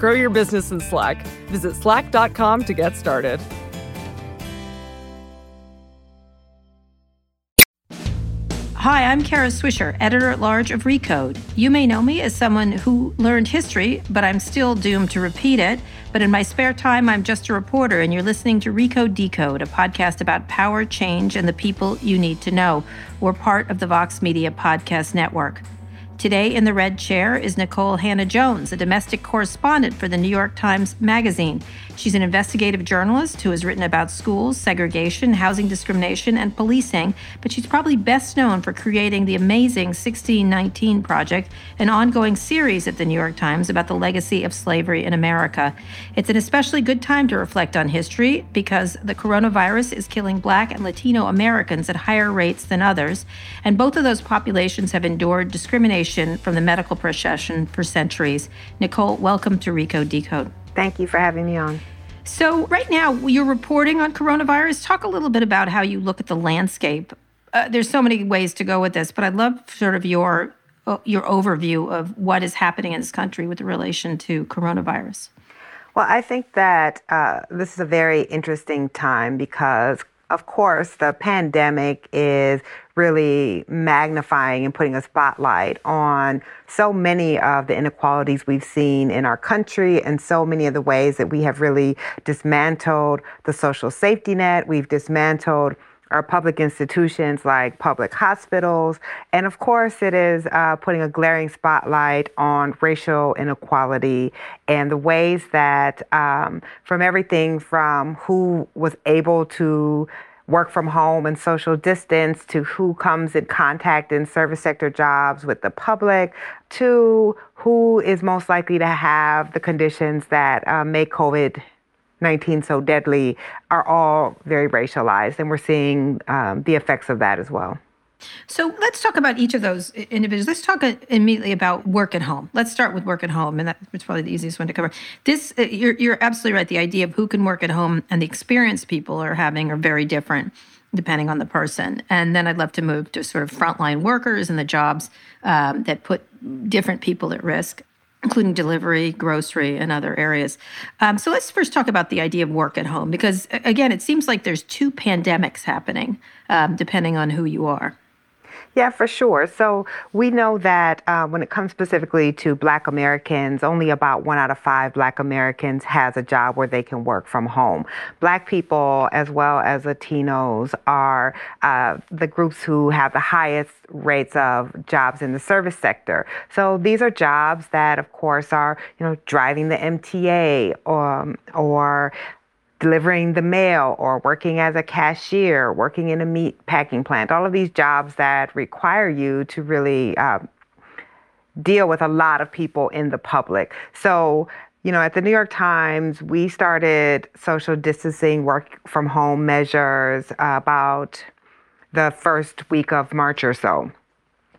Grow your business in Slack. Visit slack.com to get started. Hi, I'm Kara Swisher, editor at large of Recode. You may know me as someone who learned history, but I'm still doomed to repeat it. But in my spare time, I'm just a reporter, and you're listening to Recode Decode, a podcast about power, change, and the people you need to know. We're part of the Vox Media Podcast Network. Today in the red chair is Nikole Hannah-Jones, a domestic correspondent for the New York Times Magazine. She's an investigative journalist who has written about schools, segregation, housing discrimination, and policing, but she's probably best known for creating the amazing 1619 Project, an ongoing series at the New York Times about the legacy of slavery in America. It's an especially good time to reflect on history because the coronavirus is killing Black and Latino Americans at higher rates than others, and both of those populations have endured discrimination from the medical profession for centuries. Nikole, welcome to Recode Decode. Thank you for having me on. So, right now, you're reporting on coronavirus. Talk a little bit about how you look at the landscape. Uh, there's so many ways to go with this, but I'd love sort of your uh, your overview of what is happening in this country with relation to coronavirus. Well, I think that uh, this is a very interesting time because of course, the pandemic is really magnifying and putting a spotlight on so many of the inequalities we've seen in our country and so many of the ways that we have really dismantled the social safety net. We've dismantled our public institutions like public hospitals. And of course, it is uh, putting a glaring spotlight on racial inequality and the ways that, um, from everything from who was able to work from home and social distance to who comes in contact in service sector jobs with the public to who is most likely to have the conditions that uh, make COVID 19 so deadly are all very racialized, and we're seeing um, the effects of that as well. So let's talk about each of those individuals. Let's talk immediately about work at home. Let's start with work at home, and that's probably the easiest one to cover. This, uh, you're, you're absolutely right. The idea of who can work at home and the experience people are having are very different depending on the person. And then I'd love to move to sort of frontline workers and the jobs um, that put different people at risk including delivery, grocery, and other areas. Um, so let's first talk about the idea of work at home, because again, it seems like there's two pandemics happening, um, depending on who you are. Yeah, for sure. So we know that uh, when it comes specifically to Black Americans, only about one out of five Black Americans has a job where they can work from home. Black people, as well as Latinos, are uh, the groups who have the highest rates of jobs in the service sector. So these are jobs that, of course, are you know driving the MTA or um, or delivering the mail or working as a cashier, working in a meat packing plant, all of these jobs that require you to really uh, deal with a lot of people in the public. So, you know, at the New York Times, we started social distancing, work from home measures uh, about the first week of March or so.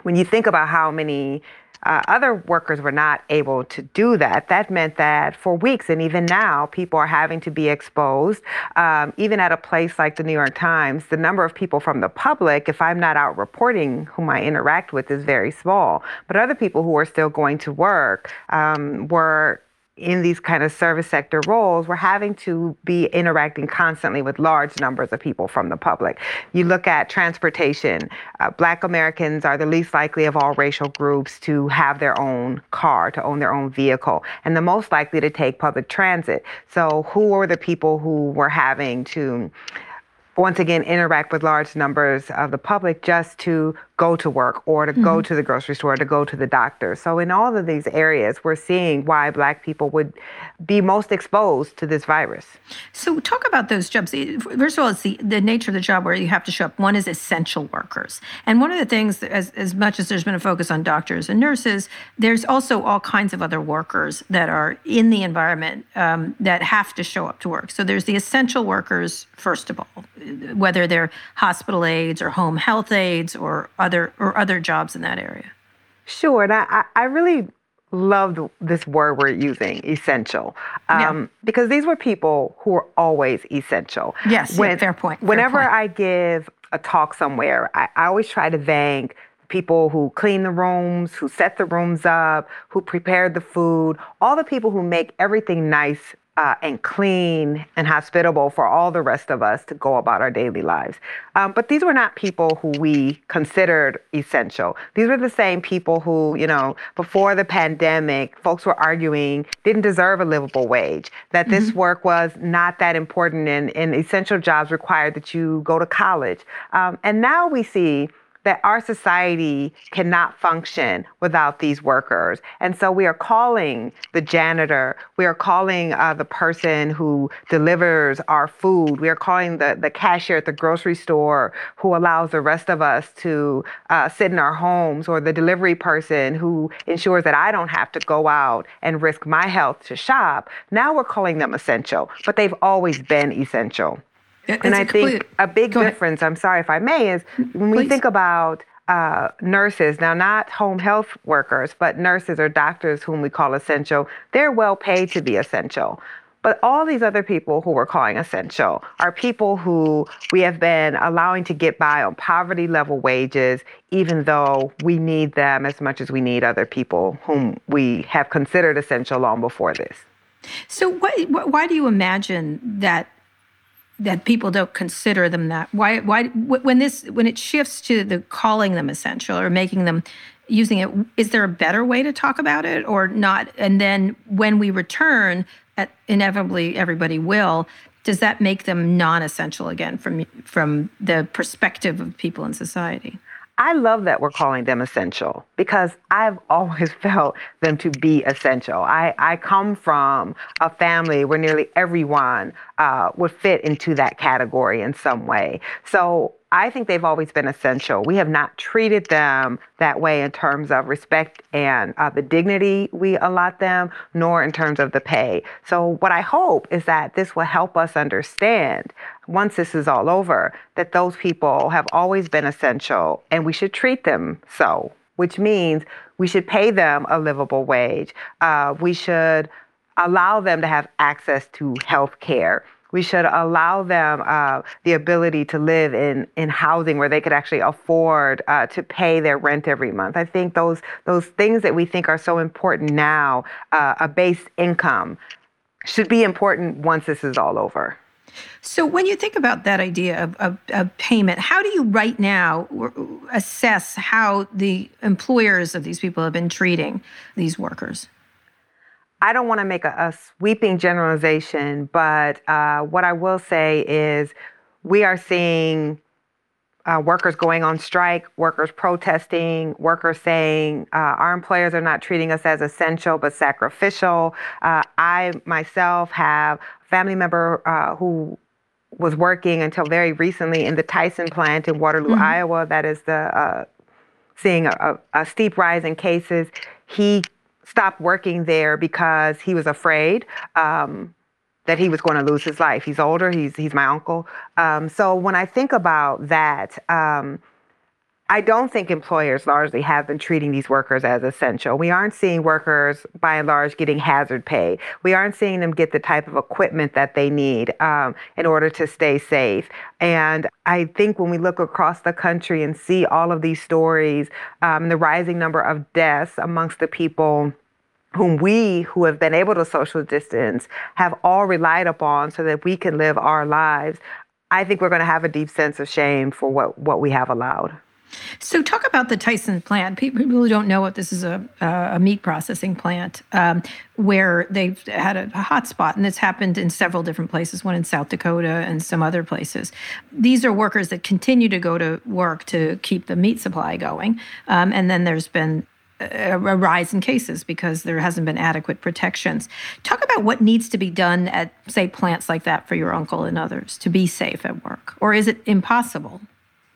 When you think about how many uh, other workers were not able to do that. That meant that for weeks and even now, people are having to be exposed. Um, even at a place like the New York Times, the number of people from the public, if I'm not out reporting whom I interact with, is very small. But other people who are still going to work um, were in these kind of service sector roles, we're having to be interacting constantly with large numbers of people from the public. You look at transportation, uh, Black Americans are the least likely of all racial groups to have their own car, to own their own vehicle, and the most likely to take public transit. So, who are the people who were having to once again interact with large numbers of the public just to go to work or to mm-hmm. go to the grocery store to go to the doctor. So in all of these areas we're seeing why black people would be most exposed to this virus. So talk about those jobs. First of all it's the, the nature of the job where you have to show up. One is essential workers. And one of the things that as, as much as there's been a focus on doctors and nurses there's also all kinds of other workers that are in the environment um, that have to show up to work. So there's the essential workers first of all whether they're hospital aides or home health aides or other or other jobs in that area. Sure, and I, I really loved this word we're using, essential, um, yeah. because these were people who were always essential. Yes, when, yeah, fair point. Fair whenever point. I give a talk somewhere, I, I always try to thank people who clean the rooms, who set the rooms up, who prepared the food, all the people who make everything nice uh, and clean and hospitable for all the rest of us to go about our daily lives. Um, but these were not people who we considered essential. These were the same people who, you know, before the pandemic, folks were arguing didn't deserve a livable wage, that this mm-hmm. work was not that important, and, and essential jobs required that you go to college. Um, and now we see that our society cannot function without these workers. And so we are calling the janitor, we are calling uh, the person who delivers our food, we are calling the, the cashier at the grocery store who allows the rest of us to uh, sit in our homes, or the delivery person who ensures that I don't have to go out and risk my health to shop. Now we're calling them essential, but they've always been essential. It's and I think a big difference, I'm sorry if I may, is when we think about uh, nurses, now not home health workers, but nurses or doctors whom we call essential, they're well paid to be essential. But all these other people who we're calling essential are people who we have been allowing to get by on poverty level wages, even though we need them as much as we need other people whom we have considered essential long before this. So, why, why do you imagine that that people don't consider them that. Why why when this when it shifts to the calling them essential or making them using it is there a better way to talk about it or not? And then when we return at, inevitably everybody will does that make them non-essential again from from the perspective of people in society I love that we're calling them essential because I've always felt them to be essential. I, I come from a family where nearly everyone uh, would fit into that category in some way. So I think they've always been essential. We have not treated them that way in terms of respect and uh, the dignity we allot them, nor in terms of the pay. So, what I hope is that this will help us understand, once this is all over, that those people have always been essential and we should treat them so, which means we should pay them a livable wage. Uh, we should allow them to have access to health care we should allow them uh, the ability to live in, in housing where they could actually afford uh, to pay their rent every month. I think those those things that we think are so important now, uh, a base income, should be important once this is all over. So, when you think about that idea of, of, of, payment, how do you right now assess how the employers of these people have been treating these workers? I don't want to make a, a sweeping generalization, but uh, what I will say is we are seeing uh, workers going on strike, workers protesting, workers saying uh, our employers are not treating us as essential but sacrificial. Uh, I myself have a family member uh, who was working until very recently in the Tyson plant in Waterloo, mm-hmm. Iowa. That is the uh, seeing a, a, a steep rise in cases. He stopped working there because he was afraid um, that he was going to lose his life. He's older. He's he's my uncle. Um, so when I think about that. Um, I don't think employers largely have been treating these workers as essential. We aren't seeing workers, by and large, getting hazard pay. We aren't seeing them get the type of equipment that they need um, in order to stay safe. And I think when we look across the country and see all of these stories, um, the rising number of deaths amongst the people whom we who have been able to social distance have all relied upon so that we can live our lives, I think we're going to have a deep sense of shame for what, what we have allowed. So, talk about the Tyson plant. People who don't know what this is a, a meat processing plant um, where they've had a, a hot spot, and it's happened in several different places, one in South Dakota and some other places. These are workers that continue to go to work to keep the meat supply going. Um, and then there's been a, rise in cases because there hasn't been adequate protections. Talk about what needs to be done at, say, plants like that for your uncle and others to be safe at work, or is it impossible?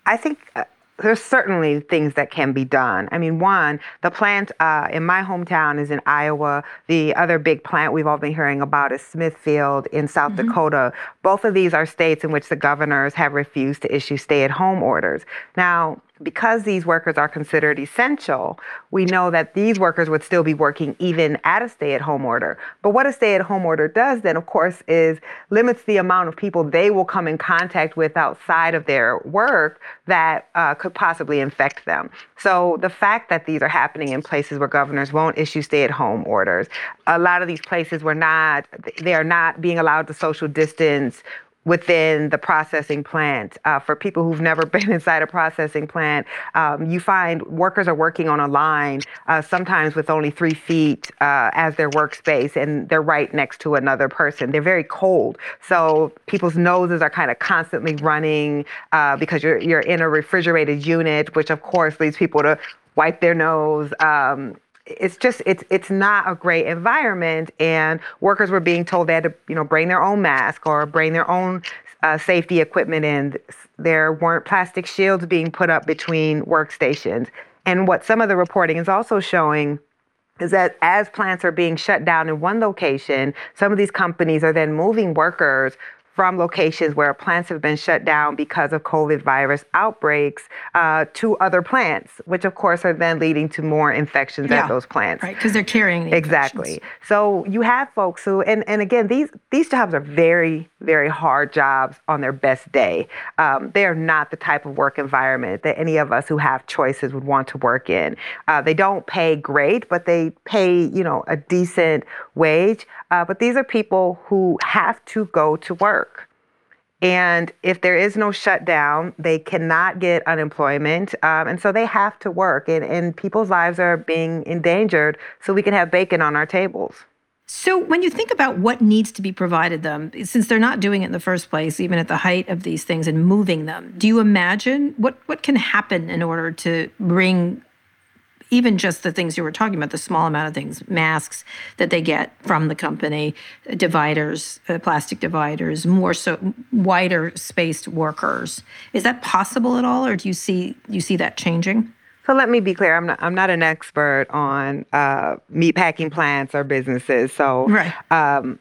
I think uh, there's certainly things that can be done. I mean, one, the plant uh, in my hometown is in Iowa. The other big plant we've all been hearing about is Smithfield in South mm-hmm. Dakota. Both of these are states in which the governors have refused to issue stay at home orders. Now, because these workers are considered essential, we know that these workers would still be working even at a stay at home order. But what a stay at home order does then, of course, is limits the amount of people they will come in contact with outside of their work that uh, could possibly infect them. So the fact that these are happening in places where governors won't issue stay at home orders, a lot of these places were not, they are not being allowed to social distance within the processing plant. Uh, for people who've never been inside a processing plant, um, you find workers are working on a line, uh, sometimes with only three feet uh, as their workspace, and they're right next to another person. They're very cold, so people's noses are kind of constantly running uh, because you're you're in a refrigerated unit, which of course leads people to wipe their nose. Um, it's just it's it's not a great environment and workers were being told they had to you know bring their own mask or bring their own uh, safety equipment in. There weren't plastic shields being put up between workstations. And what some of the reporting is also showing is that as plants are being shut down in one location some of these companies are then moving workers from locations where plants have been shut down because of COVID virus outbreaks uh, to other plants, which of course are then leading to more infections yeah, at those plants. Right, because they're carrying the exactly. So you have folks who, and and again, these these jobs are very very hard jobs on their best day. Um, they are not the type of work environment that any of us who have choices would want to work in. Uh, they don't pay great, but they pay you know a decent wage. Uh, but these are people who have to go to work. And if there is no shutdown, they cannot get unemployment. Um, and so they have to work. And, and people's lives are being endangered so we can have bacon on our tables. So, when you think about what needs to be provided them, since they're not doing it in the first place, even at the height of these things and moving them, do you imagine what, what can happen in order to bring even just the things you were talking about, the small amount of things, masks that they get from the company, dividers, uh, plastic dividers, more so wider spaced workers. Is that possible at all, or do you see you see that changing? So let me be clear. I'm not. I'm not an expert on uh, meat packing plants or businesses. So right. Um,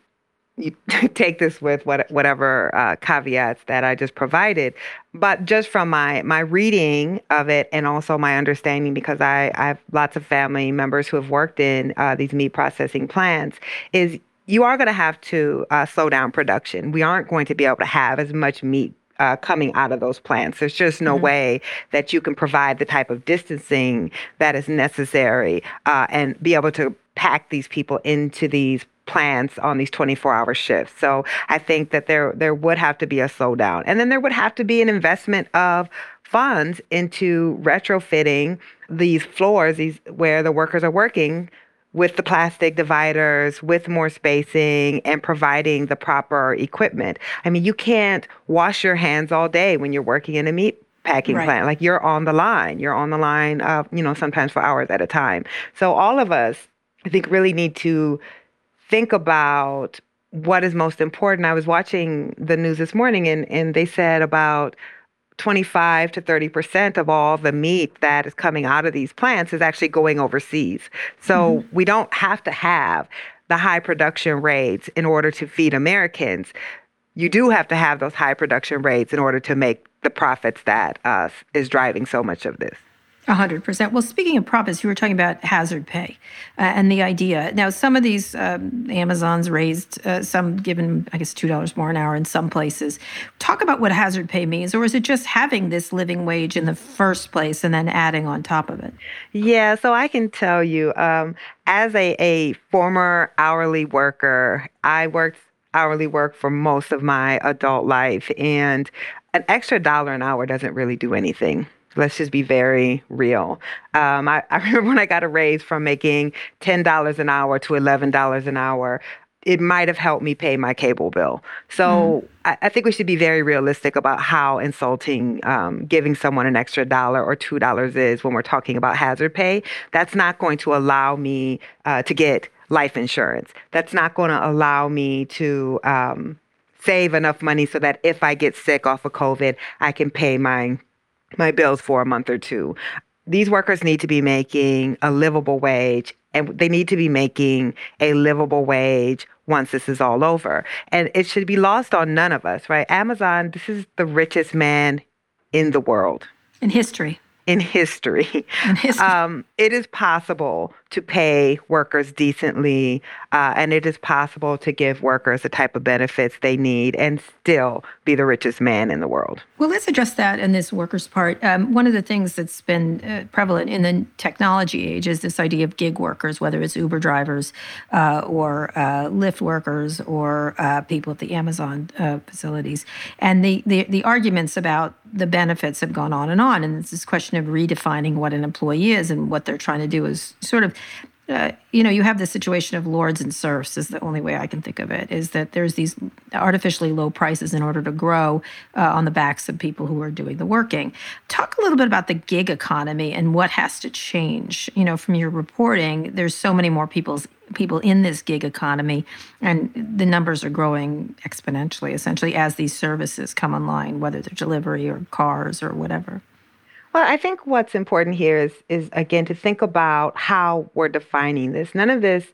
you take this with what, whatever uh, caveats that I just provided. But just from my my reading of it and also my understanding, because I, I have lots of family members who have worked in uh, these meat processing plants, is you are going to have to uh, slow down production. We aren't going to be able to have as much meat uh, coming out of those plants. There's just no mm-hmm. way that you can provide the type of distancing that is necessary uh, and be able to pack these people into these plants on these 24-hour shifts. So I think that there there would have to be a slowdown, and then there would have to be an investment of funds into retrofitting these floors, these where the workers are working with the plastic dividers, with more spacing, and providing the proper equipment. I mean, you can't wash your hands all day when you're working in a meat packing right. plant. Like you're on the line. You're on the line, uh, you know, sometimes for hours at a time. So all of us, I think, really need to think about what is most important. I was watching the news this morning and, and they said about 25 to 30% of all the meat that is coming out of these plants is actually going overseas. So mm-hmm. we don't have to have the high production rates in order to feed Americans. You do have to have those high production rates in order to make the profits that uh, is driving so much of this. A hundred percent. Well, speaking of profits, you were talking about hazard pay uh, and the idea. Now, some of these um, Amazons raised uh, some given, I guess, two dollars more an hour in some places. Talk about what hazard pay means, or is it just having this living wage in the first place and then adding on top of it? Yeah. So I can tell you, um, as a, a former hourly worker, I worked hourly work for most of my adult life, and an extra dollar an hour doesn't really do anything Let's just be very real. Um, I, I remember when I got a raise from making $10 an hour to $11 an hour it might have helped me pay my cable bill. So mm. I, I, think we should be very realistic about how insulting um, giving someone an extra dollar or two dollars is when we're talking about hazard pay. That's not going to allow me uh, to get life insurance. That's not going to allow me to um, save enough money so that if I get sick off of COVID, I can pay my my bills for a month or two. These workers need to be making a livable wage and they need to be making a livable wage once this is all over. And it should be lost on none of us, right? Amazon, this is the richest man in the world. In history in history. In history. Um, it is possible to pay workers decently, uh, and it is possible to give workers the type of benefits they need and still be the richest man in the world. Well, let's address that in this workers' part. Um, one of the things that's been uh, prevalent in the technology age is this idea of gig workers, whether it's Uber drivers uh, or uh, Lyft workers or uh, people at the Amazon uh, facilities. And the, the, the arguments about the benefits have gone on and on. And it's this question of redefining what an employee is and what they're trying to do is sort of uh, you know, you have the situation of lords and serfs, is the only way I can think of it, is that there's these artificially low prices in order to grow uh, on the backs of people who are doing the working. Talk a little bit about the gig economy and what has to change. You know, from your reporting, there's so many more people's people in this gig economy, and the numbers are growing exponentially, essentially, as these services come online, whether they're delivery or cars or whatever. Well, I think what's important here is is again to think about how we're defining this. None of this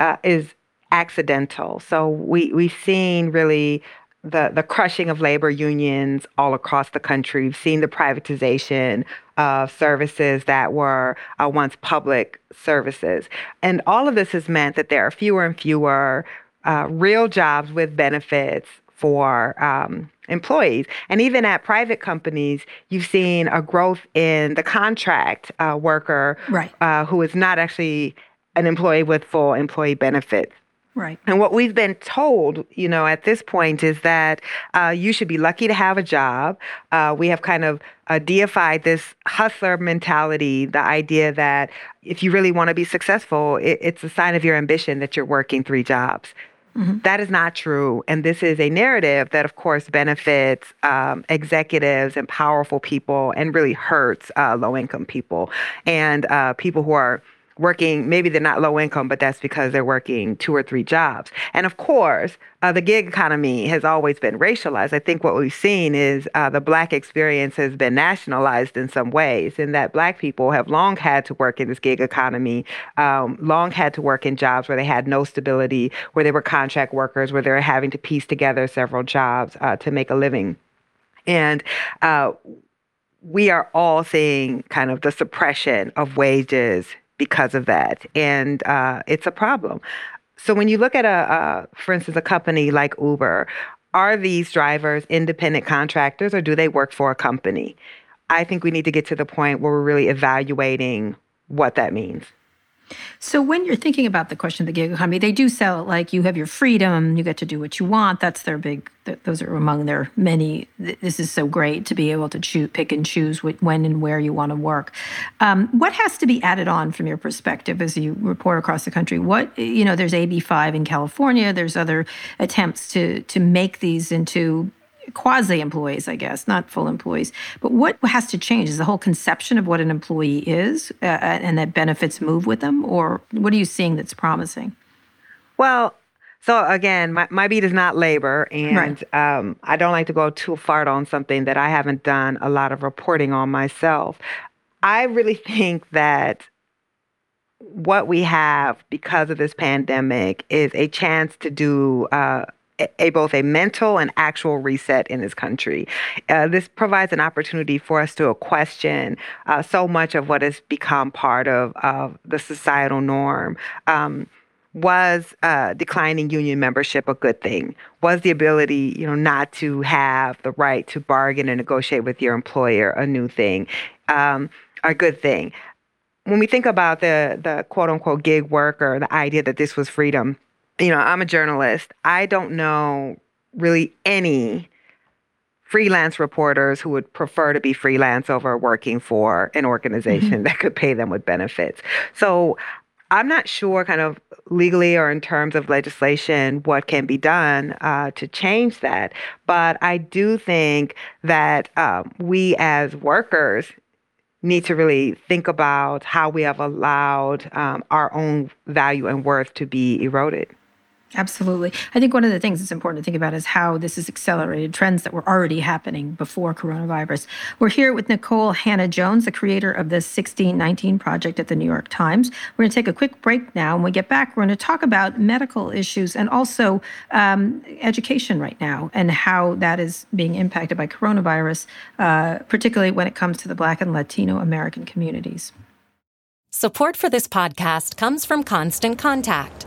uh, is accidental. So we we've seen really the the crushing of labor unions all across the country. We've seen the privatization of services that were uh, once public services, and all of this has meant that there are fewer and fewer uh, real jobs with benefits for um, employees. And even at private companies, you've seen a growth in the contract uh, worker right. uh, who is not actually an employee with full employee benefits. Right. And what we've been told, you know, at this point is that uh, you should be lucky to have a job. Uh, we have kind of uh, deified this hustler mentality, the idea that if you really want to be successful, it, it's a sign of your ambition that you're working three jobs. Mm-hmm. That is not true. And this is a narrative that, of course, benefits um, executives and powerful people and really hurts uh, low income people and uh, people who are working, maybe they're not low income, but that's because they're working two or three jobs. And of course, uh, the gig economy has always been racialized. I think what we've seen is uh, the Black experience has been nationalized in some ways, in that Black people have long had to work in this gig economy, um, long had to work in jobs where they had no stability, where they were contract workers, where they were having to piece together several jobs uh, to make a living. And uh, we are all seeing kind of the suppression of wages because of that. And uh, it's a problem. So when you look at a, for instance, a company like Uber, are these drivers independent contractors or do they work for a company? I think we need to get to the point where we're really evaluating what that means. So when you're thinking about the question of the gig economy, they do sell it like you have your freedom, you get to do what you want. That's their big. Those are among their many. This is so great to be able to choose, pick and choose when and where you want to work. Um, what has to be added on from your perspective as you report across the country? What you know, there's AB5 in California. There's other attempts to to make these into quasi employees, I guess, not full employees. But what has to change? Is the whole conception of what an employee is uh, uh, and that benefits move with them? Or what are you seeing that's promising? Well, so again, my, my beat is not labor, and right. um, I don't like to go too far on something that I haven't done a lot of reporting on myself. I really think that what we have because of this pandemic is a chance to do uh, a both a mental and actual reset in this country. Uh, this provides an opportunity for us to question uh, so much of what has become part of, of the societal norm. Um, was uh, declining union membership a good thing? Was the ability, you know, not to have the right to bargain and negotiate with your employer a new thing, um, a good thing? When we think about the the quote unquote gig worker, the idea that this was freedom you know, I'm a journalist. I don't know really any freelance reporters who would prefer to be freelance over working for an organization mm-hmm. that could pay them with benefits. So I'm not sure, kind of legally or in terms of legislation, what can be done uh, to change that. But I do think that um, we as workers need to really think about how we have allowed um, our own value and worth to be eroded. Absolutely. I think one of the things that's important to think about is how this has accelerated trends that were already happening before coronavirus. We're here with Nikole Hannah-Jones, the creator of the 1619 Project at the New York Times. We're going to take a quick break now. When we get back, we're going to talk about medical issues and also um, education right now and how that is being impacted by coronavirus, uh, particularly when it comes to the Black and Latino American communities. Support for this podcast comes from Constant Contact.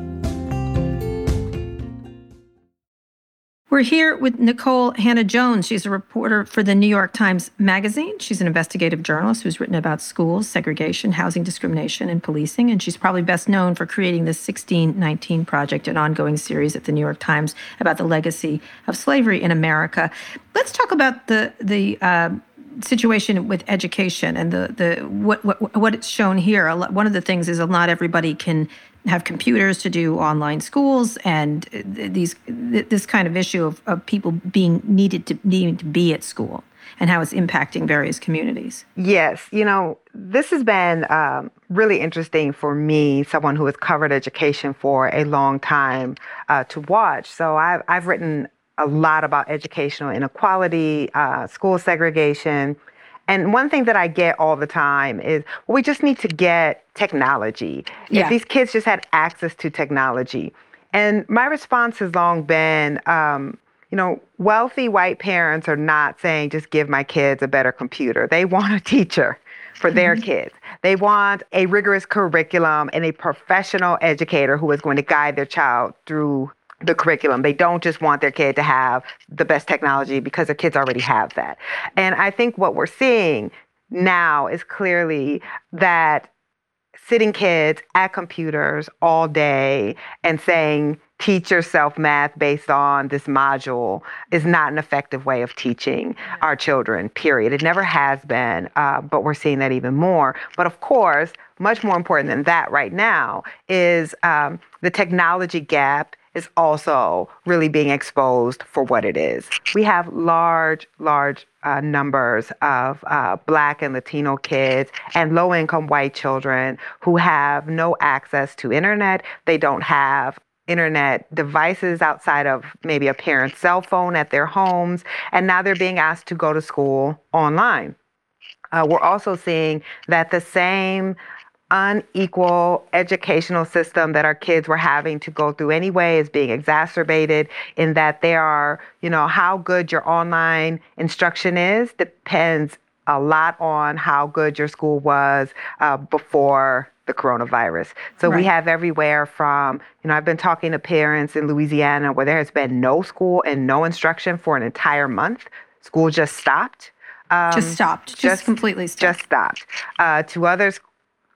We're here with Nikole Hannah-Jones. She's a reporter for the New York Times Magazine. She's an investigative journalist who's written about schools, segregation, housing discrimination, and policing. And she's probably best known for creating the 1619 Project, an ongoing series at the New York Times about the legacy of slavery in America. Let's talk about the the uh, situation with education and the the what what what it's shown here. One of the things is not everybody can have computers to do online schools and these this kind of issue of, of people being needed to needing to be at school and how it's impacting various communities. Yes, you know, this has been um, really interesting for me, someone who has covered education for a long time, uh, to watch. So I've, I've written a lot about educational inequality, uh, school segregation, and one thing that I get all the time is well, we just need to get technology. Yeah. If these kids just had access to technology. And my response has long been, um, you know, wealthy white parents are not saying just give my kids a better computer. They want a teacher for their mm-hmm. kids. They want a rigorous curriculum and a professional educator who is going to guide their child through the curriculum. They don't just want their kid to have the best technology because their kids already have that. And I think what we're seeing now is clearly that sitting kids at computers all day and saying, teach yourself math based on this module is not an effective way of teaching our children, period. It never has been, uh, but we're seeing that even more. But of course, much more important than that right now is um, the technology gap is also really being exposed for what it is. We have large, large uh, numbers of uh, Black and Latino kids and low income white children who have no access to internet. They don't have internet devices outside of maybe a parent's cell phone at their homes, and now they're being asked to go to school online. Uh, we're also seeing that the same unequal educational system that our kids were having to go through anyway is being exacerbated in that there are, you know, how good your online instruction is depends a lot on how good your school was uh, before the coronavirus. So right. we have everywhere from, you know, I've been talking to parents in Louisiana where there has been no school and no instruction for an entire month. School just stopped. Um, just stopped. Just, just, completely stopped. Just stopped. Uh, to others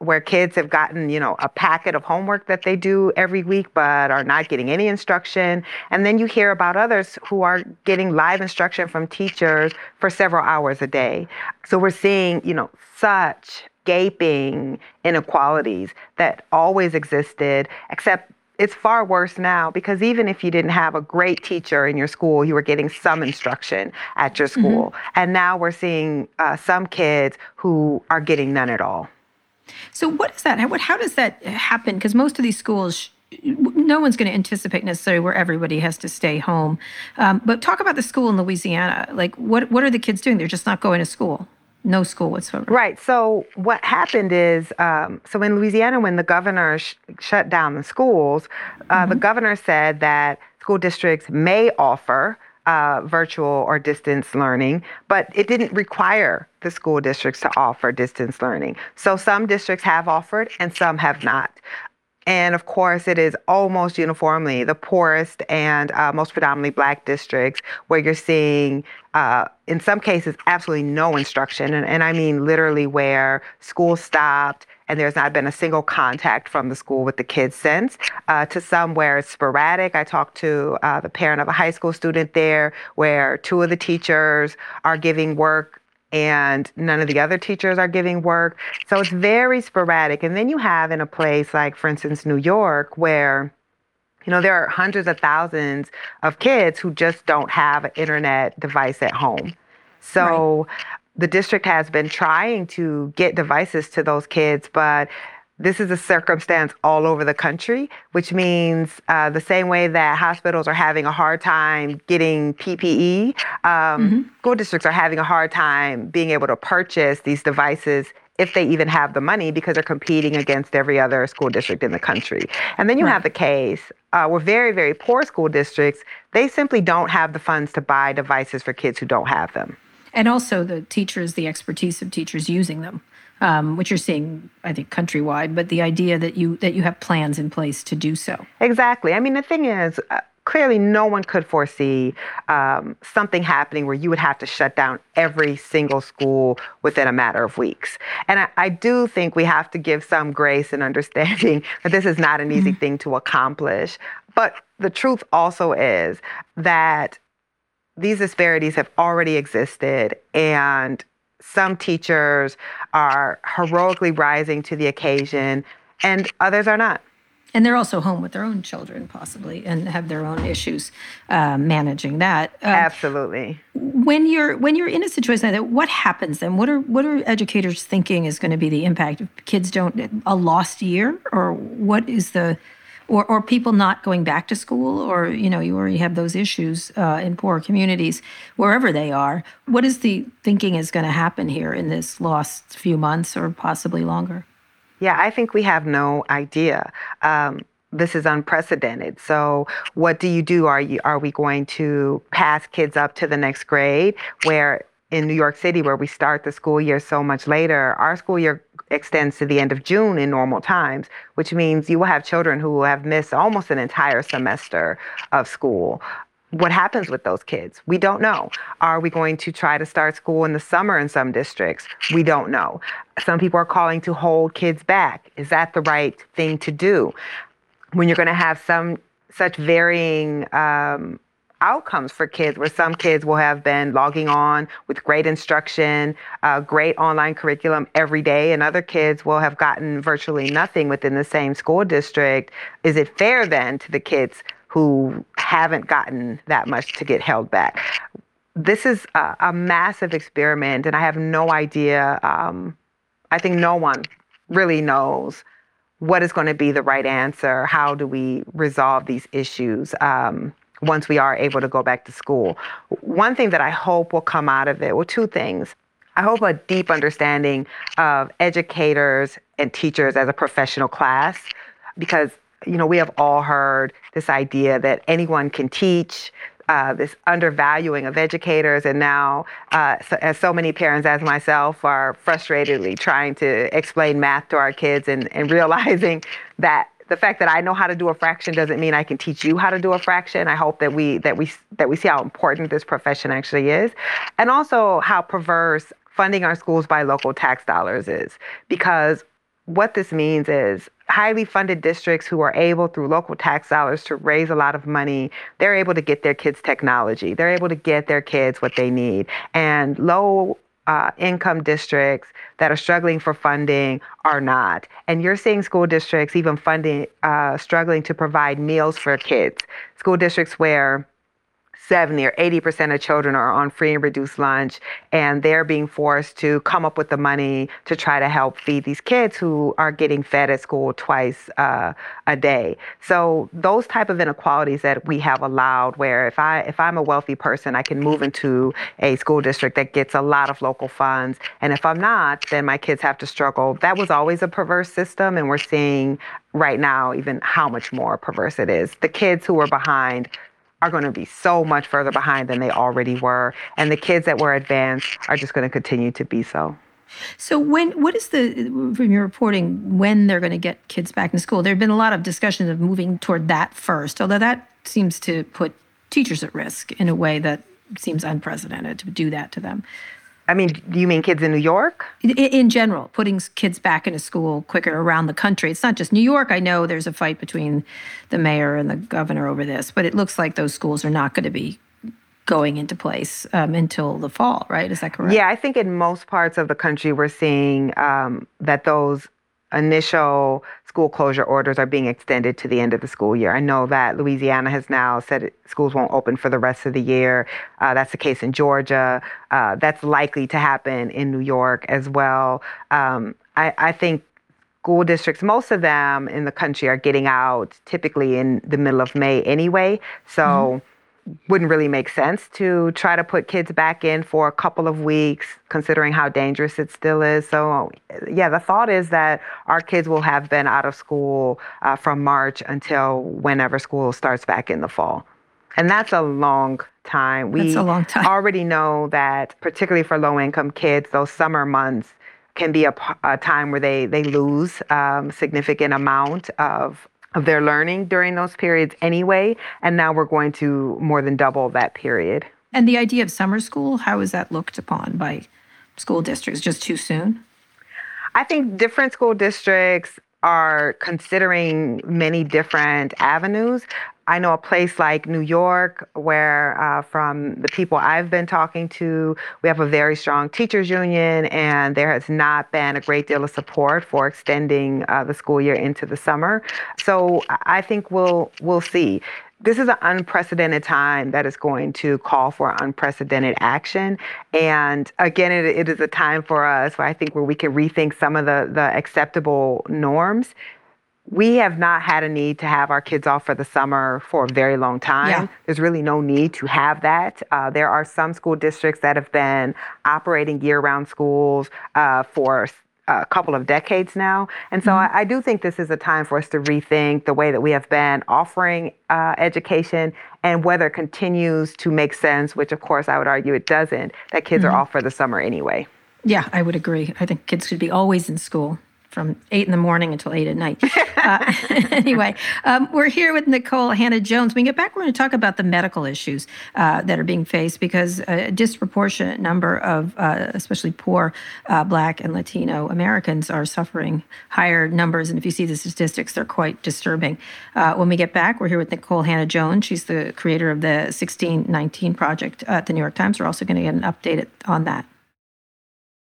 where kids have gotten, you know, a packet of homework that they do every week but are not getting any instruction. And then you hear about others who are getting live instruction from teachers for several hours a day. So we're seeing, you know, such gaping inequalities that always existed, except it's far worse now because even if you didn't have a great teacher in your school, you were getting some instruction at your school. Mm-hmm. And now we're seeing uh, some kids who are getting none at all. So what is that? How, how does that happen? Because most of these schools, no one's going to anticipate necessarily where everybody has to stay home. Um, but talk about the school in Louisiana. Like, what what are the kids doing? They're just not going to school. No school whatsoever. Right. So what happened is, um, so in Louisiana, when the governor sh- shut down the schools, uh, mm-hmm. the governor said that school districts may offer uh, virtual or distance learning, but it didn't require the school districts to offer distance learning. So some districts have offered and some have not. And of course, it is almost uniformly the poorest and uh, most predominantly black districts where you're seeing, uh, in some cases, absolutely no instruction. And, and I mean literally where school stopped and there's not been a single contact from the school with the kids since, uh, to some where it's sporadic. I talked to uh, the parent of a high school student there where two of the teachers are giving work and none of the other teachers are giving work. So it's very sporadic. And then you have in a place like, for instance, New York, where you know, there are hundreds of thousands of kids who just don't have an internet device at home. So the district has been trying to get devices to those kids, but this is a circumstance all over the country, which means uh, the same way that hospitals are having a hard time getting PPE, um, mm-hmm. school districts are having a hard time being able to purchase these devices if they even have the money because they're competing against every other school district in the country. And then you right. have the case uh, where very, very poor school districts, they simply don't have the funds to buy devices for kids who don't have them and also the teachers, the expertise of teachers using them, um, which you're seeing, I think, countrywide. But the idea that you that you have plans in place to do so. Exactly. I mean, the thing is. Uh, clearly, no one could foresee um, something happening where you would have to shut down every single school within a matter of weeks. And I, I do think we have to give some grace and understanding that this is not an easy mm-hmm. thing to accomplish. But the truth also is that these disparities have already existed and some teachers are heroically rising to the occasion and others are not. And they're also home with their own children possibly and have their own issues uh, managing that. Um, absolutely. when you're when you're in a situation like that what happens then? What are what are educators thinking is going to be the impact? If kids don't a lost year or what is the or, or people not going back to school, or you know, you already have those issues uh, in poor communities, wherever they are. What is the thinking is going to happen here in this last few months, or possibly longer? Yeah, I think we have no idea. Um, this is unprecedented. So, what do you do? Are you are we going to pass kids up to the next grade where in New York City, where we start the school year so much later, our school year extends to the end of June in normal times, which means you will have children who will have missed almost an entire semester of school. What happens with those kids? We don't know. Are we going to try to start school in the summer in some districts? We don't know. Some people are calling to hold kids back. Is that the right thing to do? When you're going to have some such varying um, outcomes for kids where some kids will have been logging on with great instruction, uh, great online curriculum every day, and other kids will have gotten virtually nothing within the same school district. Is it fair then to the kids who haven't gotten that much to get held back. This is a, a massive experiment, and I have no idea. Um, I think no one really knows what is going to be the right answer. How do we resolve these issues? Um, once we are able to go back to school. One thing that I hope will come out of it, well, two things. I hope a deep understanding of educators and teachers as a professional class, because you know we have all heard this idea that anyone can teach. Uh, this undervaluing of educators, and now, uh, so, as so many parents as myself are frustratedly trying to explain math to our kids and, and realizing that the fact that I know how to do a fraction doesn't mean I can teach you how to do a fraction. I hope that we that we that we see how important this profession actually is, and also how perverse funding our schools by local tax dollars is. Because what this means is highly funded districts who are able through local tax dollars to raise a lot of money they're able to get their kids technology they're able to get their kids what they need and low uh, income districts that are struggling for funding are not. And you're seeing school districts even funding uh, struggling to provide meals for kids. School districts where 70 or 80% of children are on free and reduced lunch, and they're being forced to come up with the money to try to help feed these kids who are getting fed at school twice uh, a day. So those type of inequalities that we have allowed, where if I if I'm a wealthy person, I can move into a school district that gets a lot of local funds, and if I'm not, then my kids have to struggle. That was always a perverse system, and we're seeing right now even how much more perverse it is. The kids who are behind are going to be so much further behind than they already were. And the kids that were advanced are just going to continue to be so. So when what is the from your reporting when they're going to get kids back in school? There have been a lot of discussions of moving toward that first, although that seems to put teachers at risk in a way that seems unprecedented to do that to them. I mean, do you mean kids in New York? In general, putting kids back into school quicker around the country. It's not just New York. I know there's a fight between the mayor and the governor over this, but it looks like those schools are not going to be going into place um, until the fall, right? Is that correct? Yeah, I think in most parts of the country, we're seeing um, that those initial school closure orders are being extended to the end of the school year. I know that Louisiana has now said schools won't open for the rest of the year. Uh, that's the case in Georgia. Uh, that's likely to happen in New York as well. Um, I, I think school districts, most of them in the country are getting out typically in the middle of May anyway. So. Mm-hmm wouldn't really make sense to try to put kids back in for a couple of weeks, considering how dangerous it still is. So, yeah, the thought is that our kids will have been out of school uh, from March until whenever school starts back in the fall. And that's a long time. We that's a long time. already know that, particularly for low income kids, those summer months can be a, a time where they, they lose um, significant amount of of their learning during those periods anyway. And now we're going to more than double that period. And the idea of summer school, how is that looked upon by school districts? Just too soon? I think different school districts are considering many different avenues. I know a place like New York, where uh, from the people I've been talking to, we have a very strong teachers union, and there has not been a great deal of support for extending uh, the school year into the summer. So I think we'll we'll see. This is an unprecedented time that is going to call for unprecedented action. And again, it, it is a time for us where I think where we can rethink some of the, the acceptable norms we have not had a need to have our kids off for the summer for a very long time. Yeah. There's really no need to have that. Uh, there are some school districts that have been operating year round schools uh, for a couple of decades now. And so mm-hmm. I, I, do think this is a time for us to rethink the way that we have been offering uh, education and whether it continues to make sense, which of course I would argue it doesn't, that kids mm-hmm. are off for the summer anyway. Yeah, I would agree. I think kids should be always in school from eight in the morning until eight at night. Uh, anyway, um, we're here with Nikole Hannah Jones. When we get back, we're going to talk about the medical issues uh, that are being faced because a disproportionate number of, uh, especially poor uh, Black and Latino Americans, are suffering higher numbers. And if you see the statistics, they're quite disturbing. Uh, when we get back, we're here with Nikole Hannah Jones. She's the creator of the 1619 Project at the New York Times. We're also going to get an update on that.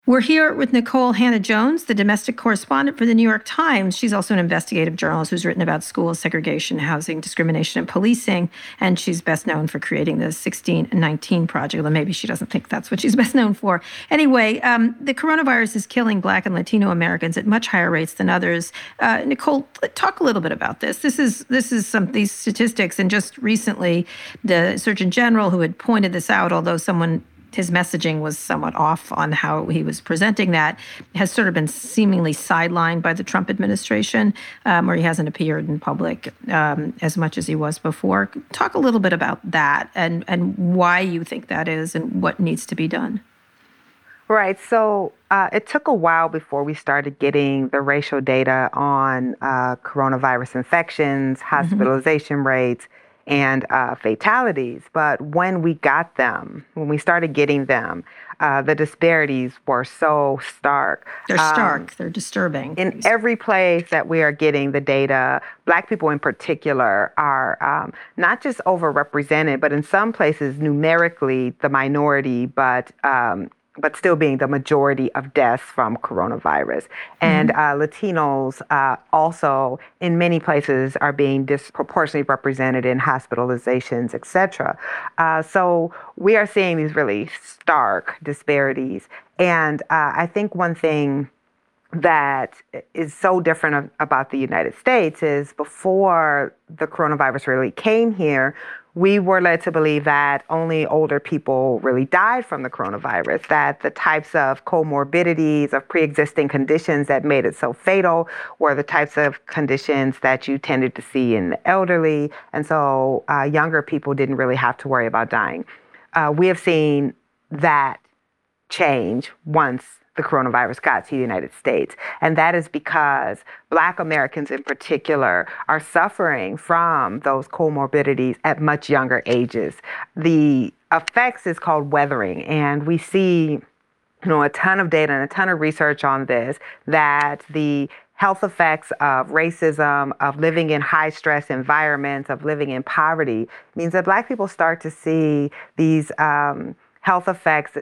We're here with Nicole Hannah-Jones, the domestic correspondent for the New York Times. She's also an investigative journalist who's written about school segregation, housing, discrimination, and policing. And she's best known for creating the 1619 Project, although maybe she doesn't think that's what she's best known for. Anyway, um, the coronavirus is killing Black and Latino Americans at much higher rates than others. Uh, Nikole, talk a little bit about this. This is this is some these statistics, and just recently, the Surgeon General who had pointed this out, although someone his messaging was somewhat off on how he was presenting that, has sort of been seemingly sidelined by the Trump administration, um, where he hasn't appeared in public um, as much as he was before. Talk a little bit about that and, and why you think that is and what needs to be done. Right. So uh, it took a while before we started getting the racial data on uh, coronavirus infections, mm-hmm. hospitalization mm-hmm. rates, and uh, fatalities. But when we got them, when we started getting them, uh, the disparities were so stark. They're um, stark. They're disturbing. In every place that we are getting the data, Black people in particular are um, not just overrepresented, but in some places numerically the minority, but um, but still being the majority of deaths from coronavirus. And mm-hmm. uh, Latinos uh, also, in many places, are being disproportionately represented in hospitalizations, et cetera. Uh, so we are seeing these really stark disparities. And uh, I think one thing that is so different about the United States is before the coronavirus really came here, we were led to believe that only older people really died from the coronavirus, that the types of comorbidities, of pre existing conditions that made it so fatal were the types of conditions that you tended to see in the elderly. And so uh, younger people didn't really have to worry about dying. Uh, we have seen that change once the coronavirus got to the United States. And that is because Black Americans in particular are suffering from those comorbidities at much younger ages. The effects is called weathering, and we see you know, a ton of data and a ton of research on this that the health effects of racism, of living in high stress environments, of living in poverty means that Black people start to see these um, health effects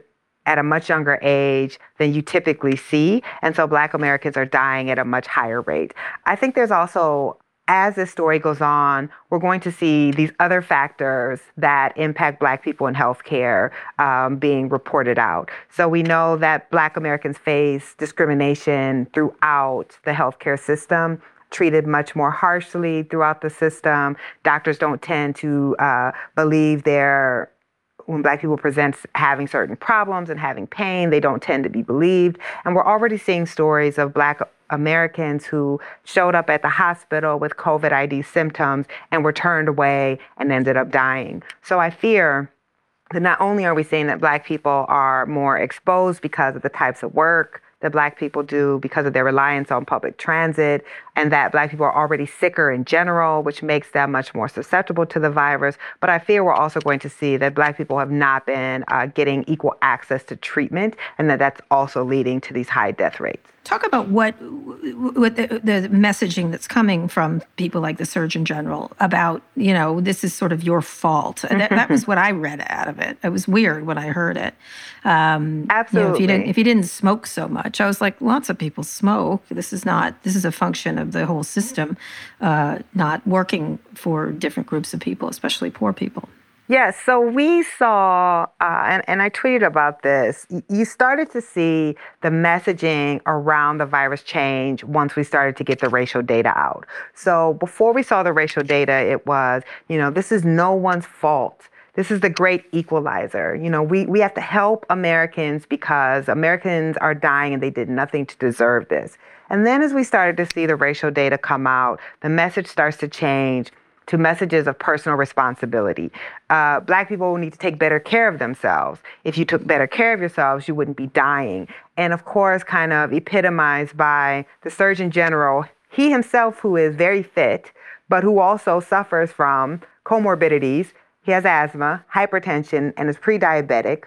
at a much younger age than you typically see. And so Black Americans are dying at a much higher rate. I think there's also, as this story goes on, we're going to see these other factors that impact Black people in healthcare um, being reported out. So we know that Black Americans face discrimination throughout the healthcare system treated much more harshly throughout the system. Doctors don't tend to uh, believe their when black people present having certain problems and having pain, they don't tend to be believed. And we're already seeing stories of black Americans who showed up at the hospital with COVID ID symptoms and were turned away and ended up dying. So I fear that not only are we seeing that black people are more exposed because of the types of work that black people do because of their reliance on public transit, and that black people are already sicker in general, which makes them much more susceptible to the virus. But I fear we're also going to see that black people have not been uh, getting equal access to treatment, and that that's also leading to these high death rates. Talk about what what the, the, messaging that's coming from people like the Surgeon General about you know this is sort of your fault. that, that, was what I read out of it. It was weird when I heard it. Um, Absolutely. You know, if you didn't if you didn't smoke so much, I was like, lots of people smoke. This is not. This is a function of the whole system uh, not working for different groups of people, especially poor people. Yes, so we saw, uh, and, and I tweeted about this. You started to see the messaging around the virus change once we started to get the racial data out. So before we saw the racial data, it was, you know, this is no one's fault. This is the great equalizer. You know, we, we have to help Americans because Americans are dying and they did nothing to deserve this. And then as we started to see the racial data come out, the message starts to change to messages of personal responsibility. Uh, black people need to take better care of themselves. If you took better care of yourselves, you wouldn't be dying. And of course, kind of epitomized by the Surgeon General, he himself, who is very fit, but who also suffers from comorbidities. He has asthma, hypertension, and is pre diabetic,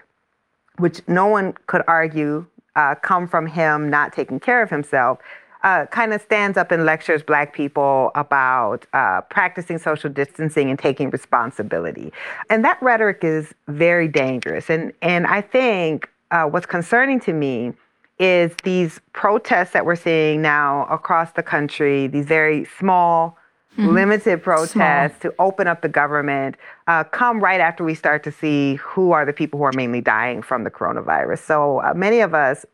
which no one could argue uh, come from him not taking care of himself uh, kind of stands up and lectures Black people about uh, practicing social distancing and taking responsibility. And that rhetoric is very dangerous. And, and I think uh, what's concerning to me is these protests that we're seeing now across the country, these very small, mm-hmm. limited protests small. to open up the government, uh, come right after we start to see who are the people who are mainly dying from the coronavirus. So uh, many of us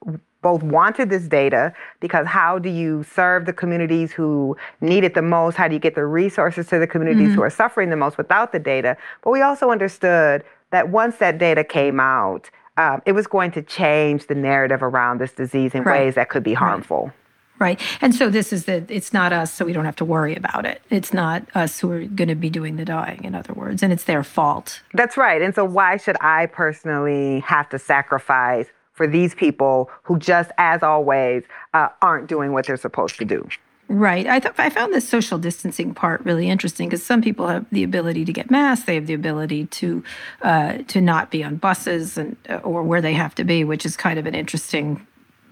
both wanted this data because how do you serve the communities who need it the most? How do you get the resources to the communities mm-hmm. who are suffering the most without the data? But we also understood that once that data came out, um, it was going to change the narrative around this disease in right. ways that could be harmful. Right. Right. And so this is the, it's not us, so we don't have to worry about it. It's not us who are going to be doing the dying, in other words, and it's their fault. That's right. And so why should I personally have to sacrifice for these people who just, as always, uh, aren't doing what they're supposed to do? Right. I thought I found the social distancing part really interesting because some people have the ability to get masks. They have the ability to uh, to not be on buses and or where they have to be, which is kind of an interesting,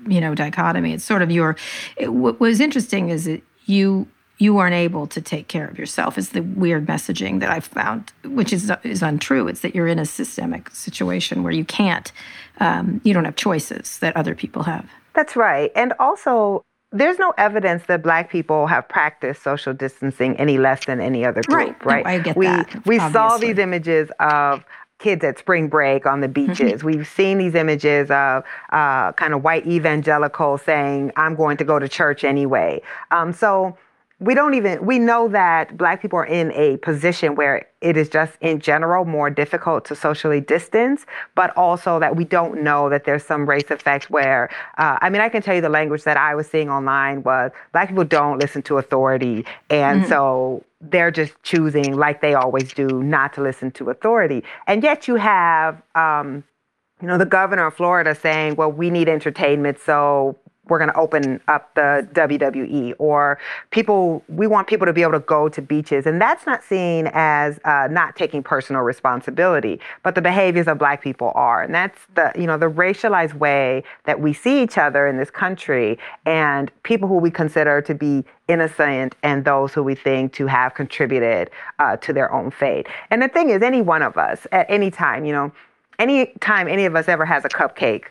you know, dichotomy. It's sort of your. It, what was interesting is that you you aren't able to take care of yourself. Is the weird messaging that I've found, which is is untrue. It's that you're in a systemic situation where you can't, um, you don't have choices that other people have. That's right, and also there's no evidence that black people have practiced social distancing any less than any other group, right? right? No, I get we, that. We obviously. saw these images of kids at spring break on the mm-hmm. beaches. We've seen these images of uh, kind of white evangelicals saying, I'm going to go to church anyway. Um, so we don't even we know that black people are in a position where it is just in general more difficult to socially distance but also that we don't know that there's some race effect where uh, i mean i can tell you the language that i was seeing online was black people don't listen to authority and mm-hmm. so they're just choosing like they always do not to listen to authority and yet you have um, you know, the governor of Florida saying, well, we need entertainment, so we're going to open up the WWE or people we want people to be able to go to beaches. And that's not seen as uh, not taking personal responsibility but the behaviors of black people are. And that's the you know the racialized way that we see each other in this country and people who we consider to be innocent and those who we think to have contributed uh, to their own fate. And the thing is any one of us at any time you know any time any of us ever has a cupcake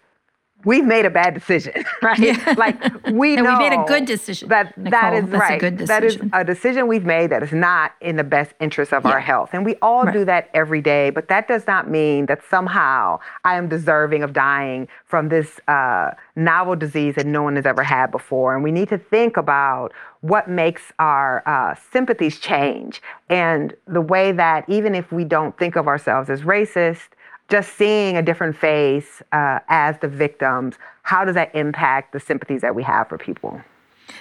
we've made a bad decision, right? Yeah. Like we and know we made a good decision. That Nikole, that is right. That is a decision That is a decision we've made that is not in the best interest of yeah. our health, and we all right. do that every day. But that does not mean that somehow I am deserving of dying from this uh, novel disease that no one has ever had before. And we need to think about what makes our uh, sympathies change, and the way that even if we don't think of ourselves as racist just seeing a different face uh, as the victims, how does that impact the sympathies that we have for people?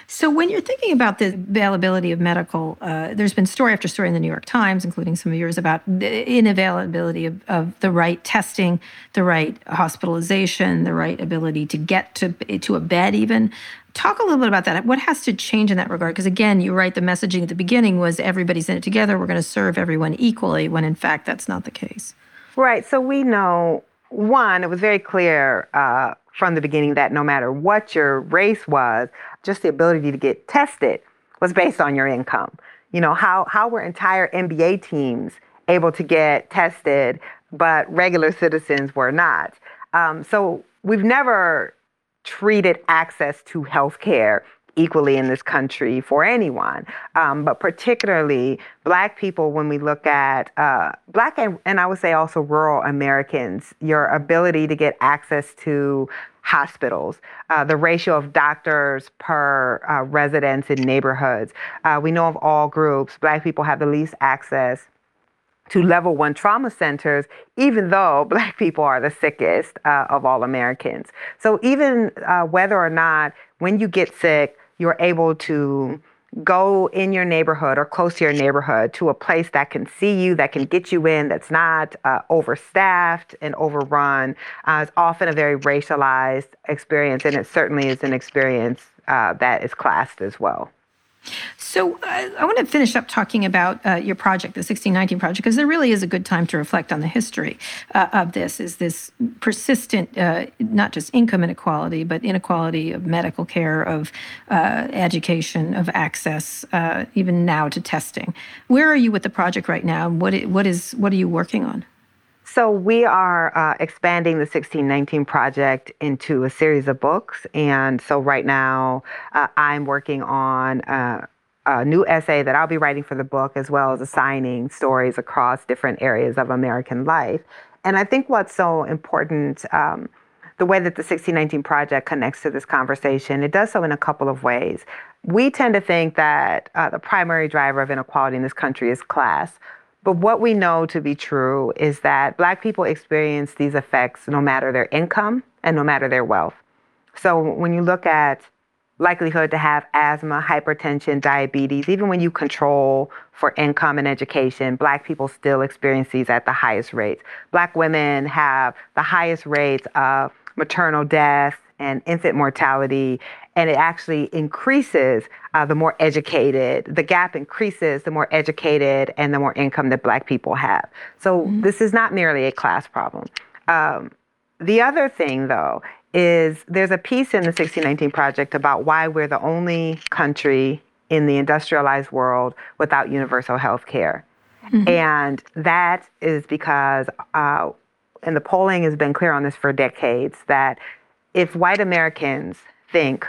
So, when you're thinking about the availability of medical, uh, there's been story after story in the New York Times, including some of yours, about the inavailability of, of the right testing, the right hospitalization, the right ability to get to to a bed, even. Talk a little bit about that. What has to change in that regard? Because again, you're right. The messaging at the beginning was everybody's in it together. We're going to serve everyone equally, when in fact that's not the case. Right. So we know, one, it was very clear uh, from the beginning that no matter what your race was, just the ability to get tested was based on your income. You know, how, how were entire NBA teams able to get tested, but regular citizens were not? Um, so we've never treated access to health care equally in this country for anyone, um, but particularly Black people. When we look at uh, Black and, and I would say also rural Americans, your ability to get access to hospitals, uh, the ratio of doctors per uh, in neighborhoods. Uh, we know of all groups, Black people have the least access to level one trauma centers, even though Black people are the sickest uh, of all Americans. So, even uh, whether or not when you get sick, you're able to go in your neighborhood or close to your neighborhood to a place that can see you, that can get you in, that's not uh, overstaffed and overrun. Uh, it's often a very racialized experience, and it certainly is an experience uh, that is classed as well. So uh, I want to finish up talking about uh, your project, the 1619 project, because there really is a good time to reflect on the history uh, of this. Is this persistent, uh, not just income inequality, but inequality of medical care, of uh, education, of access, uh, even now to testing. Where are you with the project right now? What what is what are you working on? So we are uh, expanding the 1619 project into a series of books. And so right now uh, I'm working on uh, a new essay that I'll be writing for the book, as well as assigning stories across different areas of American life. And I think what's so important, um, the way that the 1619 Project connects to this conversation, it does so in a couple of ways. We tend to think that uh, the primary driver of inequality in this country is class. But what we know to be true is that Black people experience these effects no matter their income and no matter their wealth. So when you look at likelihood to have asthma, hypertension, diabetes, even when you control for income and education, Black people still experience these at the highest rates. Black women have the highest rates of maternal death and infant mortality, and it actually increases uh, the more educated, the gap increases the more educated and the more income that Black people have. So mm-hmm. this is not merely a class problem. Um, the other thing, though, is there's a piece in the 1619 Project about why we're the only country in the industrialized world without universal health care. Mm-hmm. And that is because, uh, and the polling has been clear on this for decades, that if white Americans think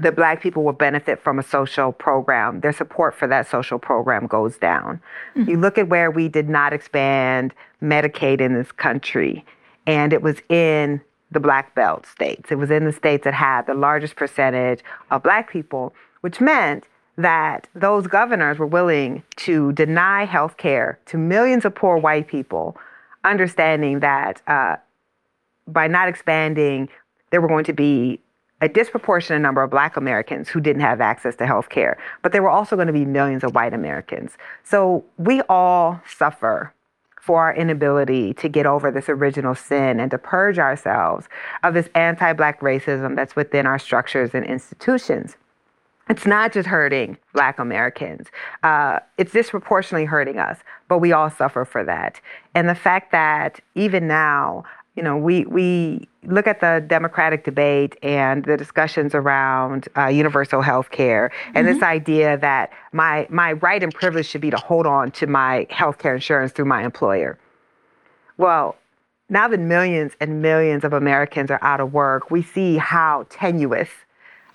that black people will benefit from a social program, their support for that social program goes down. Mm-hmm. You look at where we did not expand Medicaid in this country, and it was in the black belt states. It was in the states that had the largest percentage of black people, which meant that those governors were willing to deny health care to millions of poor white people, understanding that uh, by not expanding, there were going to be a disproportionate number of black Americans who didn't have access to health care, but there were also going to be millions of white Americans. So we all suffer for our inability to get over this original sin and to purge ourselves of this anti Black racism that's within our structures and institutions. It's not just hurting Black Americans, uh, it's disproportionately hurting us, but we all suffer for that. And the fact that even now, you know, we, we look at the Democratic debate and the discussions around uh, universal health care and mm-hmm. this idea that my, my right and privilege should be to hold on to my health care insurance through my employer. Well, now that millions and millions of Americans are out of work, we see how tenuous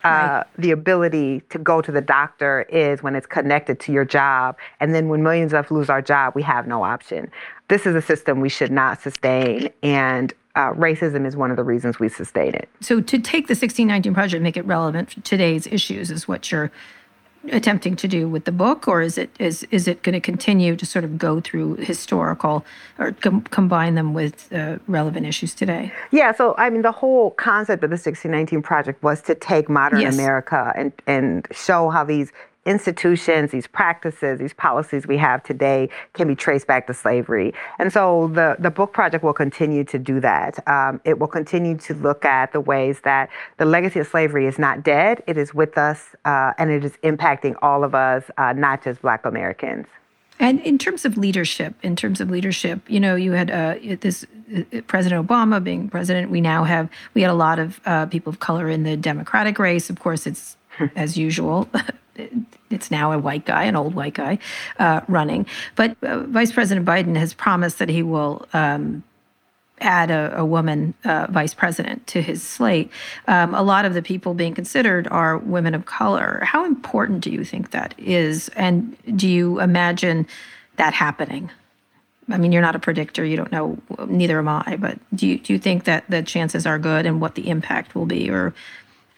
uh, right. the ability to go to the doctor is when it's connected to your job. And then when millions of us lose our job, we have no option. This is a system we should not sustain. And uh, racism is one of the reasons we sustain it. So, to take the 1619 project and make it relevant to today's issues is what you're attempting to do with the book, or is it is is it going to continue to sort of go through historical or com- combine them with uh, relevant issues today? Yeah. So I mean, the whole concept of the 1619 project was to take modern yes. America and and show how these institutions, these practices, these policies we have today can be traced back to slavery. And so the, the book project will continue to do that. Um, it will continue to look at the ways that the legacy of slavery is not dead, it is with us, uh, and it is impacting all of us, uh, not just Black Americans. And in terms of leadership, in terms of leadership, you know, you had uh, this uh, President Obama being president. We now have we had a lot of uh, people of color in the Democratic race. Of course, it's as usual it's now a white guy, an old white guy, uh, running. But uh, Vice President Biden has promised that he will um, add a, a woman uh, vice president to his slate. Um, a lot of the people being considered are women of color. How important do you think that is? And do you imagine that happening? I mean, you're not a predictor. You don't know. Neither am I. But do you do you think that the chances are good, and what the impact will be, or?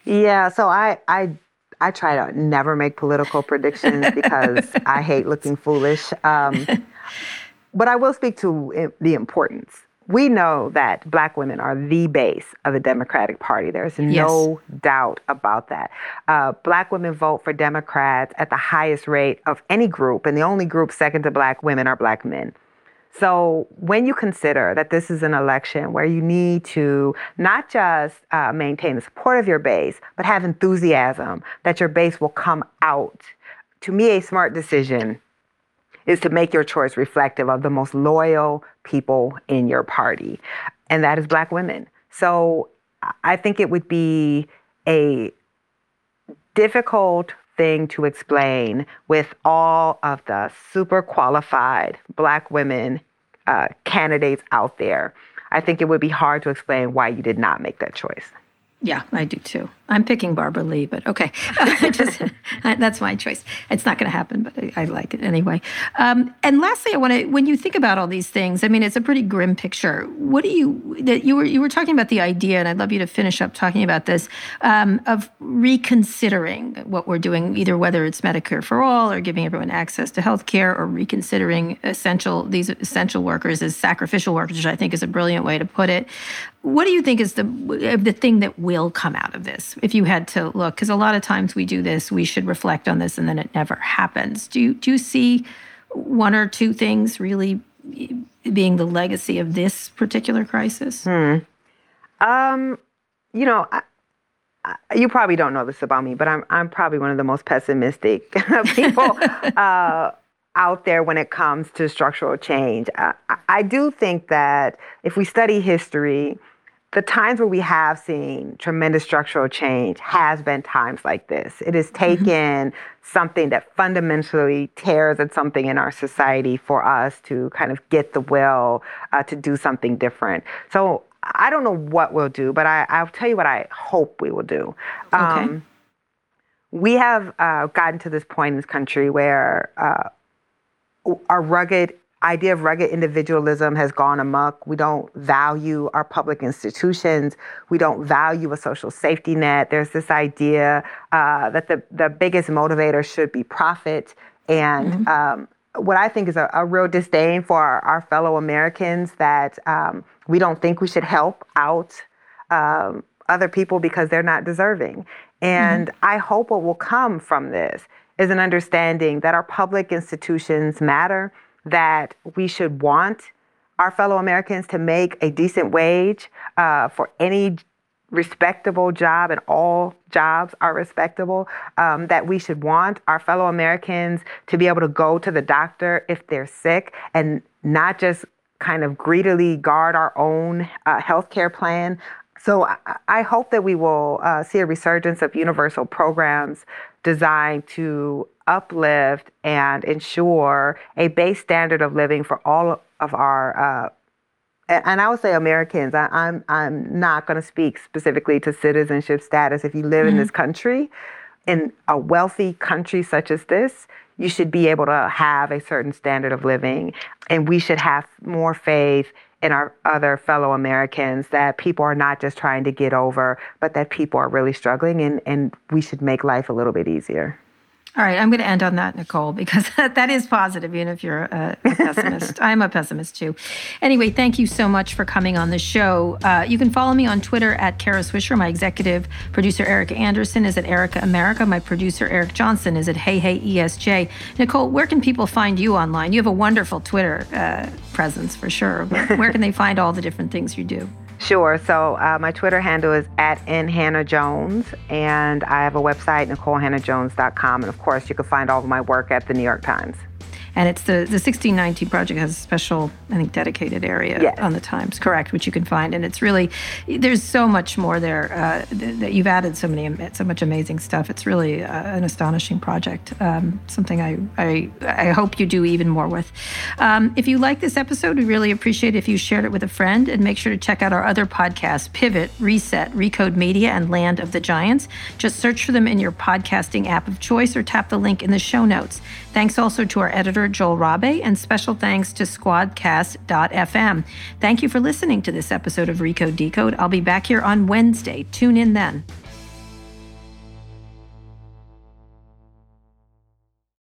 Yeah. So I I I try to never make political predictions because I hate looking foolish. Um, but I will speak to the importance. We know that black women are the base of the Democratic Party. There's no yes. doubt about that. Uh, black women vote for Democrats at the highest rate of any group, and the only group second to black women are black men. So when you consider that this is an election where you need to not just uh, maintain the support of your base, but have enthusiasm that your base will come out, to me, a smart decision is to make your choice reflective of the most loyal people in your party, and that is Black women. So I think it would be a difficult thing to explain with all of the super qualified Black women uh, candidates out there, I think it would be hard to explain why you did not make that choice. Yeah, I do too. I'm picking Barbara Lee, but okay. Just, that's my choice. It's not going to happen, but I, I, like it anyway. Um, and lastly, I want to, when you think about all these things, I mean, it's a pretty grim picture. What do you, that you were, you were talking about the idea, and I'd love you to finish up talking about this, um, of reconsidering what we're doing, either whether it's Medicare for all or giving everyone access to health care or reconsidering essential, these essential workers as sacrificial workers, which I think is a brilliant way to put it. What do you think is the, the thing that will come out of this? if you had to look because a lot of times we do this we should reflect on this and then it never happens do you do you see one or two things really being the legacy of this particular crisis hmm. um you know I, I, you probably don't know this about me but i'm i'm probably one of the most pessimistic people uh, out there when it comes to structural change. I, I do think that if we study history, the times where we have seen tremendous structural change has been times like this. It has mm-hmm. taken mm-hmm. something that fundamentally tears at something in our society for us to kind of get the will uh, to do something different. So I don't know what we'll do, but I, will tell you what I hope we will do. Okay. Um, we have uh, gotten to this point in this country where uh, our rugged idea of rugged individualism has gone amok. We don't value our public institutions. We don't value a social safety net. There's this idea uh, that the, the biggest motivator should be profit. And mm-hmm. um, what I think is a, a real disdain for our, our fellow Americans that um, we don't think we should help out um, other people because they're not deserving. And mm-hmm. I hope what will come from this is an understanding that our public institutions matter that we should want our fellow Americans to make a decent wage uh, for any respectable job, and all jobs are respectable, um, that we should want our fellow Americans to be able to go to the doctor if they're sick and not just kind of greedily guard our own uh, health care plan. So I, I, hope that we will uh, see a resurgence of universal programs designed to uplift and ensure a base standard of living for all of our uh, and I would say Americans. I, am I'm, I'm not going to speak specifically to citizenship status. If you live mm-hmm. in this country, in a wealthy country such as this, you should be able to have a certain standard of living, and we should have more faith in our other fellow Americans that people are not just trying to get over, but that people are really struggling, and and we should make life a little bit easier. All right, I'm going to end on that, Nikole, because that is positive, even if you're a, a pessimist. I'm a pessimist too. Anyway, thank you so much for coming on the show. Uh, you can follow me on Twitter at Kara Swisher. My executive producer, Erica Anderson, is at Erica America. My producer, Eric Johnson, is at Hey Hey ESJ. Nikole, where can people find you online? You have a wonderful Twitter uh, presence for sure, where can they find all the different things you do? Sure. So uh, my Twitter handle is at nhannahjones, and I have a website, NikoleHannahJones.com. And of course, you can find all of my work at the New York Times. And it's the, the 1619 project has a special, I think, dedicated area yes. on the Times, correct, which you can find. And it's really, there's so much more there uh, that you've added so many, so much amazing stuff. It's really uh, an astonishing project, um, something I, I, I hope you do even more with. Um, if you like this episode, we really appreciate if you shared it with a friend and make sure to check out our other podcasts, Pivot, Reset, Recode Media, and Land of the Giants. Just search for them in your podcasting app of choice or tap the link in the show notes. Thanks also to our editor, Joel Rabe, and special thanks to Squadcast.fm. Thank you for listening to this episode of Recode Decode. I'll be back here on Wednesday. Tune in then.